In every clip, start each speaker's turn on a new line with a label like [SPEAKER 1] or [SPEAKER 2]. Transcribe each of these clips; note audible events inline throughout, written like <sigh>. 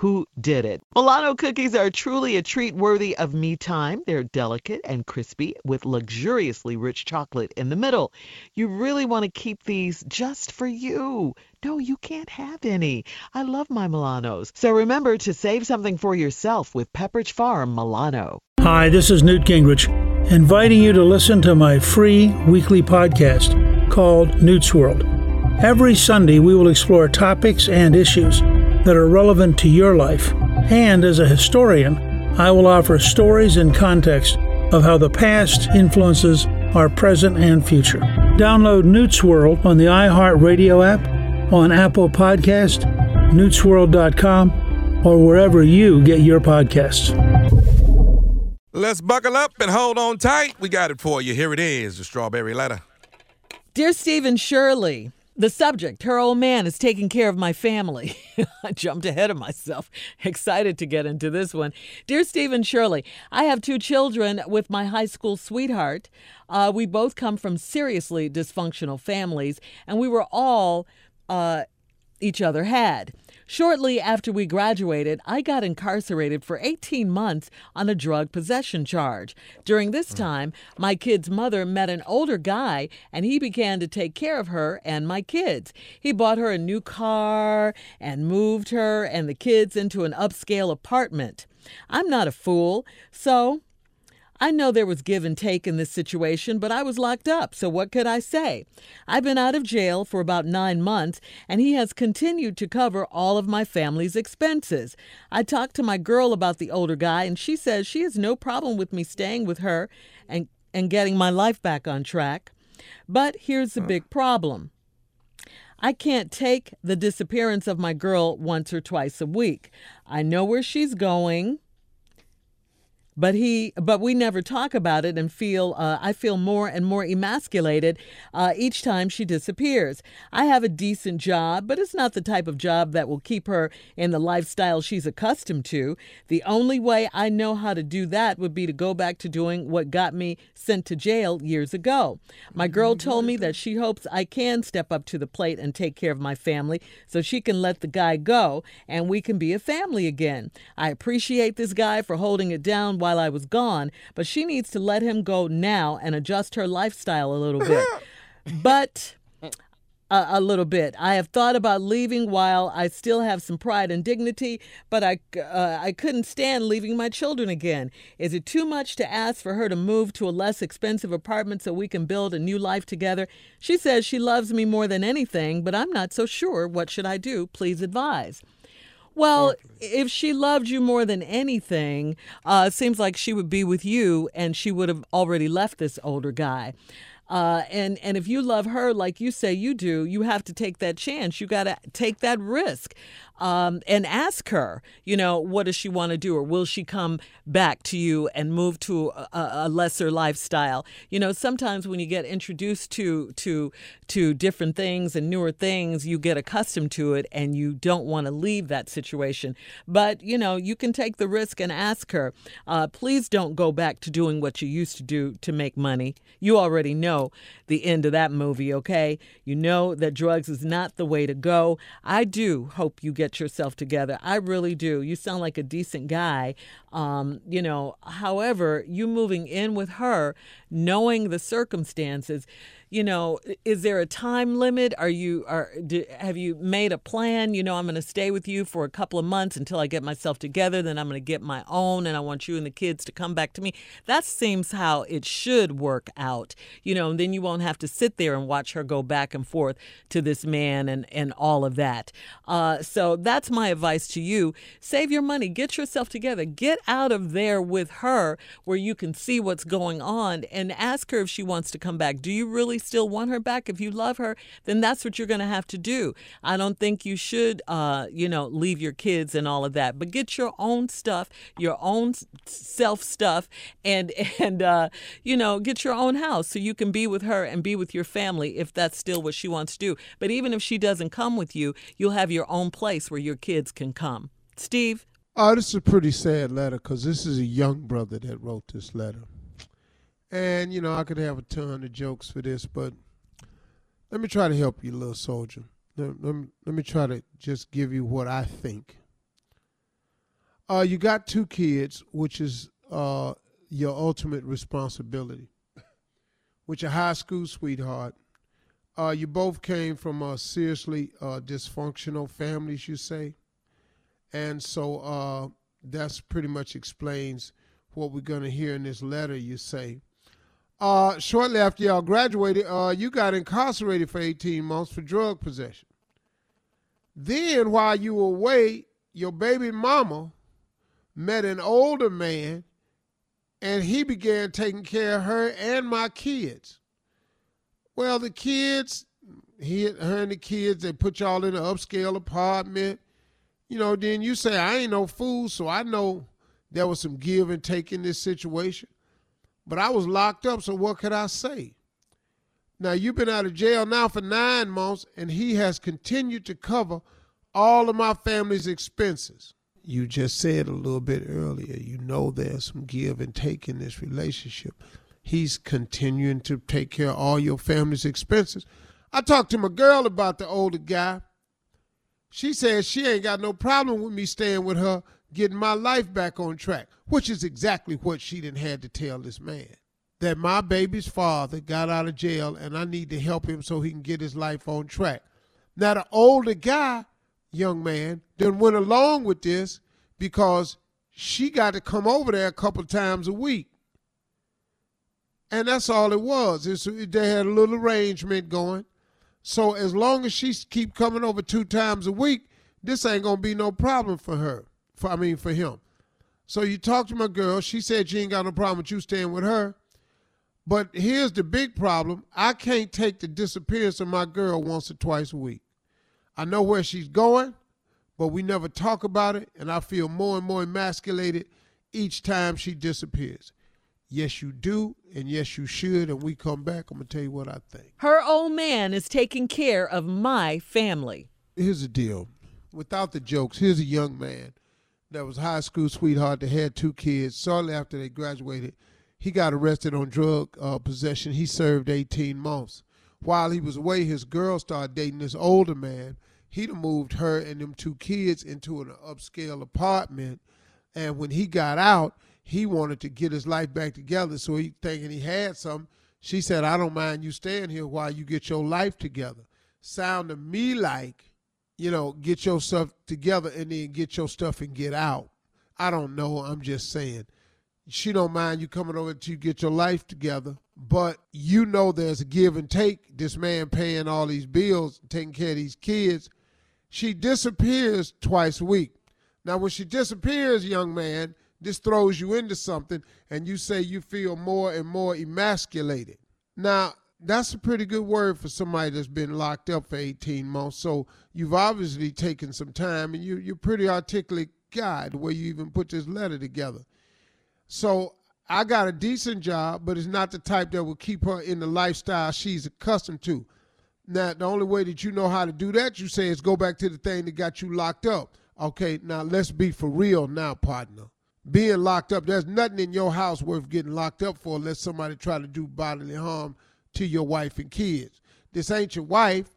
[SPEAKER 1] who did it. Milano cookies are truly a treat worthy of me time. They're delicate and crispy with luxuriously rich chocolate in the middle. You really want to keep these just for you. No, you can't have any. I love my Milanos. So remember to save something for yourself with Pepperidge Farm Milano.
[SPEAKER 2] Hi, this is Newt Gingrich, inviting you to listen to my free weekly podcast called Newt's World. Every Sunday, we will explore topics and issues that are relevant to your life. And as a historian, I will offer stories and context of how the past influences our present and future. Download Newt's World on the iHeartRadio app, on Apple Podcast, newtsworld.com, or wherever you get your podcasts.
[SPEAKER 3] Let's buckle up and hold on tight. We got it for you. Here it is, the strawberry letter.
[SPEAKER 4] Dear Steve and Shirley, the subject, her old man, is taking care of my family. <laughs> I jumped ahead of myself, <laughs> excited to get into this one. Dear Steve and Shirley, I have two children with my high school sweetheart. Uh, we both come from seriously dysfunctional families, and we were all uh, each other had. Shortly after we graduated, I got incarcerated for 18 months on a drug possession charge. During this mm. time, my kid's mother met an older guy and he began to take care of her and my kids. He bought her a new car and moved her and the kids into an upscale apartment. I'm not a fool, so I know there was give and take in this situation, but I was locked up, so what could I say? I've been out of jail for about nine months, and he has continued to cover all of my family's expenses. I talked to my girl about the older guy, and she says she has no problem with me staying with her and, and getting my life back on track. But here's the big problem. I can't take the disappearance of my girl once or twice a week. I know where she's going but he but we never talk about it and feel uh, i feel more and more emasculated uh, each time she disappears. I have a decent job but it's not the type of job that will keep her in the lifestyle she's accustomed to. The only way i know how to do that would be to go back to doing what got me sent to jail years ago. My girl told me that she hopes i can step up to the plate and take care of my family so she can let the guy go and we can be a family again. I appreciate this guy for holding it down while I was gone, but she needs to let him go now and adjust her lifestyle a little bit. <laughs> but a, a, little bit. I have thought about leaving while I still have some pride and dignity, but I uh, I couldn't stand leaving my children again. Is it too much to ask for her to move to a less expensive apartment so we can build a new life together? She says she loves me more than anything, but I'm not so sure. What should I do? Please advise. Well, if she loved you more than anything, uh, it seems like she would be with you and she would have already left this older guy. Uh, and and if you love her like you say you do, you have to take that chance. You got to take that risk um, and ask her. You know, what does she want to do, or will she come back to you and move to a, a, lesser lifestyle? You know, sometimes when you get introduced to to to different things and newer things, you get accustomed to it, and you don't want to leave that situation. But you know, you can take the risk and ask her. Uh, please don't go back to doing what you used to do to make money. You already know the end of that movie, okay? You know that drugs is not the way to go. I do hope you get yourself together. I really do. You sound like a decent guy. Um, you know, however, you moving in with her, knowing the circumstances, you know, is there a time limit? Are you are do, have you made a plan? You know, I'm going to stay with you for a couple of months until I get myself together. Then I'm going to get my own, and I want you and the kids to come back to me. That seems how it should work out. You know, and then you won't have to sit there and watch her go back and forth to this man and and all of that. Uh, so that's my advice to you: save your money, get yourself together, get out of there with her where you can see what's going on and ask her if she wants to come back. Do you really still want her back? If you love her, then that's what you're going to have to do. I don't think you should, uh, you know, leave your kids and all of that, but get your own stuff, your own self stuff, and <laughs> and uh, you know, get your own house so you can be with her and be with your family if that's still what she wants to do. But even if she doesn't come with you, you'll have your own place where your kids can come. Steve.
[SPEAKER 5] Oh, this is a pretty sad letter because this is a young brother that wrote this letter. And, you know, I could have a ton of jokes for this, but let me try to help you, little soldier. Let, let, me, let me try to just give you what I think. Uh, you got two kids, which is uh, your ultimate responsibility. With your high school sweetheart, uh, you both came from uh, seriously uh, dysfunctional families, you say, and so uh, that's pretty much explains what we're going to hear in this letter. You say. Uh, shortly after y'all graduated, uh, you got incarcerated for 18 months for drug possession. Then, while you were away, your baby mama met an older man and he began taking care of her and my kids. Well, the kids, he, her and the kids, they put y'all in an upscale apartment. You know, then you say, I ain't no fool, so I know there was some give and take in this situation. But I was locked up, so what could I say? Now, you've been out of jail now for nine months, and he has continued to cover all of my family's expenses you just said a little bit earlier, you know there's some give and take in this relationship. He's continuing to take care of all your family's expenses. I talked to my girl about the older guy. She says she ain't got no problem with me staying with her, getting my life back on track, which is exactly what she didn't had to tell this man. That my baby's father got out of jail and I need to help him so he can get his life on track. Now the older guy young man then went along with this because she got to come over there a couple times a week. And that's all it was. It's, they had a little arrangement going. So as long as she keep coming over two times a week, this ain't gonna be no problem for her. For I mean for him. So you talk to my girl. She said she ain't got no problem with you staying with her. But here's the big problem. I can't take the disappearance of my girl once or twice a week. I know where she's going, but we never talk about it, and I feel more and more emasculated each time she disappears. Yes, you do, and yes, you should. And we come back, I'm going to tell you what I think.
[SPEAKER 4] Her old man is taking care of my family.
[SPEAKER 5] Here's the deal without the jokes, here's a young man that was high school sweetheart that had two kids. Shortly after they graduated, he got arrested on drug uh, possession. He served 18 months. While he was away, his girl started dating this older man he'd moved her and them two kids into an upscale apartment. And when he got out, he wanted to get his life back together. So he thinking he had something. She said, I don't mind you staying here while you get your life together. Sound to me like, you know, get your stuff together and then get your stuff and get out. I don't know. I'm just saying. She don't mind you coming over to get your life together, but you know there's a give and take. This man paying all these bills, taking care of these kids, she disappears twice a week. Now, when she disappears, young man, this throws you into something, and you say you feel more and more emasculated. Now, that's a pretty good word for somebody that's been locked up for 18 months. So you've obviously taken some time, and you, you're a pretty articulate guy the way you even put this letter together. So I got a decent job, but it's not the type that will keep her in the lifestyle she's accustomed to. Now, the only way that you know how to do that, you say, is go back to the thing that got you locked up. Okay, now let's be for real now, partner. Being locked up, there's nothing in your house worth getting locked up for unless somebody try to do bodily harm to your wife and kids. This ain't your wife,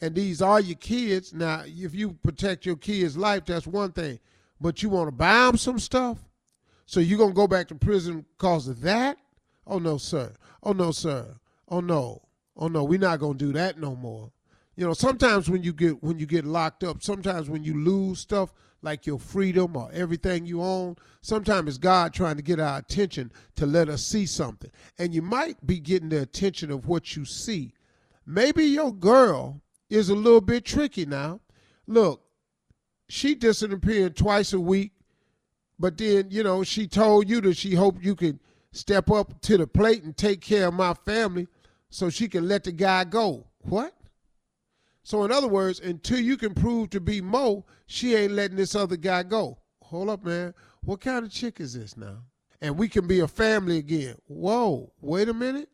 [SPEAKER 5] and these are your kids. Now, if you protect your kids' life, that's one thing. But you want to buy them some stuff? So you're going to go back to prison because of that? Oh, no, sir. Oh, no, sir. Oh, no oh no, we're not gonna do that no more. You know, sometimes when you get when you get locked up, sometimes when you lose stuff like your freedom or everything you own, sometimes it's God trying to get our attention to let us see something. And you might be getting the attention of what you see. Maybe your girl is a little bit tricky now. Look, she disappearing twice a week, But then, you know, she told you that she hoped you could step up to the plate and take care of my family so she can let the guy go. What? So, in other words, until you can prove to be Mo, she ain't letting this other guy go. Hold up, man. What kind of chick is this now? And we can be a family again. Whoa, wait a minute.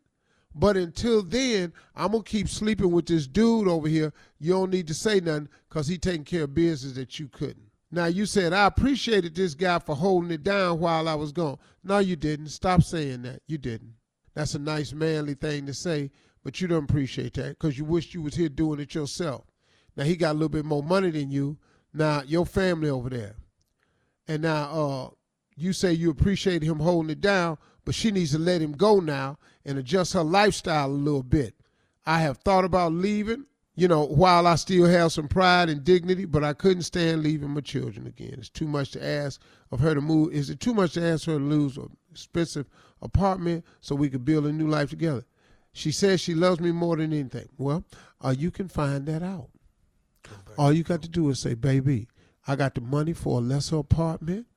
[SPEAKER 5] But until then, I'm to keep sleeping with this dude over here. You don't need to say nothing because he taking care of business that you couldn't. Now, you said, I appreciated this guy for holding it down while I was gone. No, you didn't. Stop saying that. You didn't. That's a nice manly thing to say, but you don't appreciate that because you wish you was here doing it yourself. Now, he got a little bit more money than you. Now, your family over there. And now, uh, you say you appreciate him holding it down, but she needs to let him go now and adjust her lifestyle a little bit. I have thought about leaving, you know, while I still have some pride and dignity, but I couldn't stand leaving my children again. It's too much to ask of her to move. Is it too much to ask her to lose an expensive apartment so we could build a new life together? She says she loves me more than anything. Well, uh, you can find that out. All you got to do is say, baby, I got the money for a lesser apartment.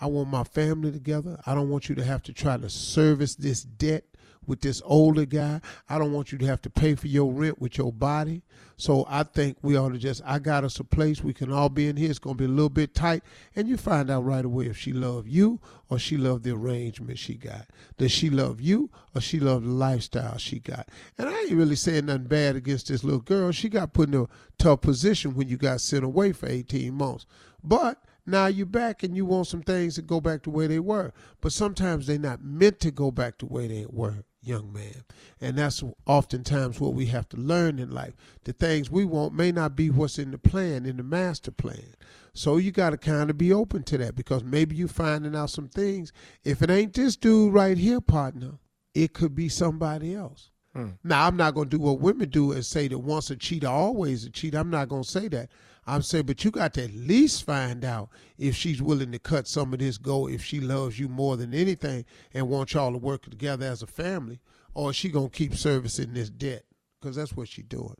[SPEAKER 5] I want my family together. I don't want you to have to try to service this debt with this older guy. I don't want you to have to pay for your rent with your body. So I think we ought to just, I got us a place we can all be in here. It's going to be a little bit tight. And you find out right away if she love you or she love the arrangement she got. Does she love you or she love the lifestyle she got? And I ain't really saying nothing bad against this little girl. She got put in a tough position when you got sent away for 18 months. But now you're back and you want some things to go back to where they were. But sometimes they're not meant to go back to where they were, young man. And that's oftentimes what we have to learn in life. The things we want may not be what's in the plan, in the master plan. So you got to kind of be open to that because maybe you're finding out some things. If it ain't this dude right here, partner, it could be somebody else. Hmm. Now, I'm not going to do what women do and say that once a cheater, always a cheater. I'm not going to say that. I'm saying, but you got to at least find out if she's willing to cut some of this go, if she loves you more than anything and wants y'all to work together as a family, or is she gonna keep servicing this debt? Because that's what she's doing.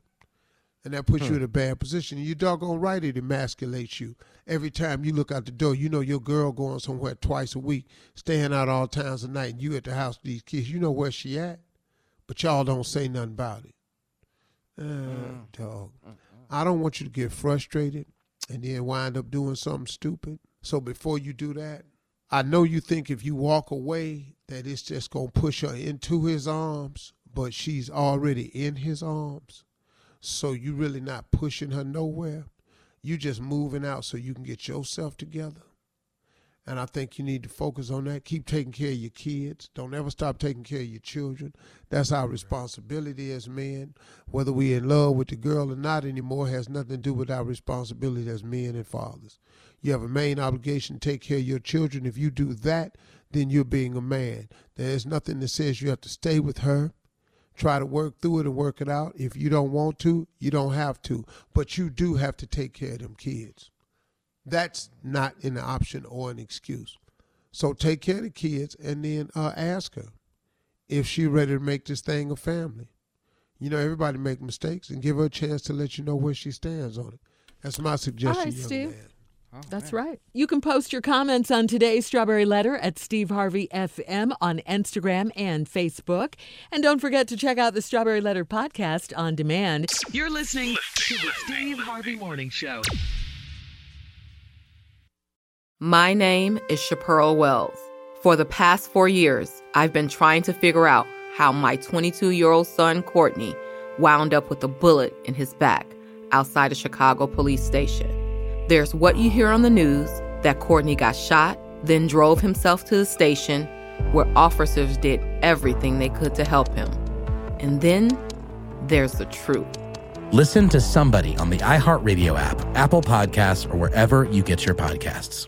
[SPEAKER 5] And that puts hmm. you in a bad position. You doggone right it emasculates you. Every time you look out the door, you know your girl going somewhere twice a week, staying out all times of night, and you at the house with these kids. You know where she at, but y'all don't say nothing about it. Uh, mm. dog. Mm. I don't want you to get frustrated and then wind up doing something stupid. So before you do that, I know you think if you walk away that it's just going to push her into his arms, but she's already in his arms. So you're really not pushing her nowhere. You're just moving out so you can get yourself together and I think you need to focus on that. Keep taking care of your kids. Don't ever stop taking care of your children. That's our responsibility as men. Whether we're in love with the girl or not anymore has nothing to do with our responsibility as men and fathers. You have a main obligation to take care of your children. If you do that, then you're being a man. There's nothing that says you have to stay with her. Try to work through it and work it out. If you don't want to, you don't have to. But you do have to take care of them kids. That's not an option or an excuse. So take care of the kids and then uh, ask her if she's ready to make this thing a family. You know, everybody make mistakes and give her a chance to let you know where she stands on it. That's my suggestion,
[SPEAKER 4] All right,
[SPEAKER 5] young
[SPEAKER 4] Steve.
[SPEAKER 5] man.
[SPEAKER 4] Oh, That's man. right. You can post your comments on today's Strawberry Letter at Steve Harvey FM on Instagram and Facebook. And don't forget to check out the Strawberry Letter podcast on demand.
[SPEAKER 1] You're listening to the Steve Harvey Morning Show.
[SPEAKER 6] My name is Shapearl Wells. For the past four years, I've been trying to figure out how my 22 year old son, Courtney, wound up with a bullet in his back outside a Chicago police station. There's what you hear on the news that Courtney got shot, then drove himself to the station where officers did everything they could to help him. And then there's the truth.
[SPEAKER 7] Listen to somebody on the iHeartRadio app, Apple Podcasts, or wherever you get your podcasts.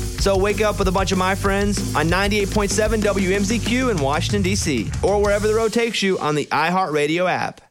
[SPEAKER 8] So wake up with a bunch of my friends on 98.7 WMZQ in Washington, D.C., or wherever the road takes you on the iHeartRadio app.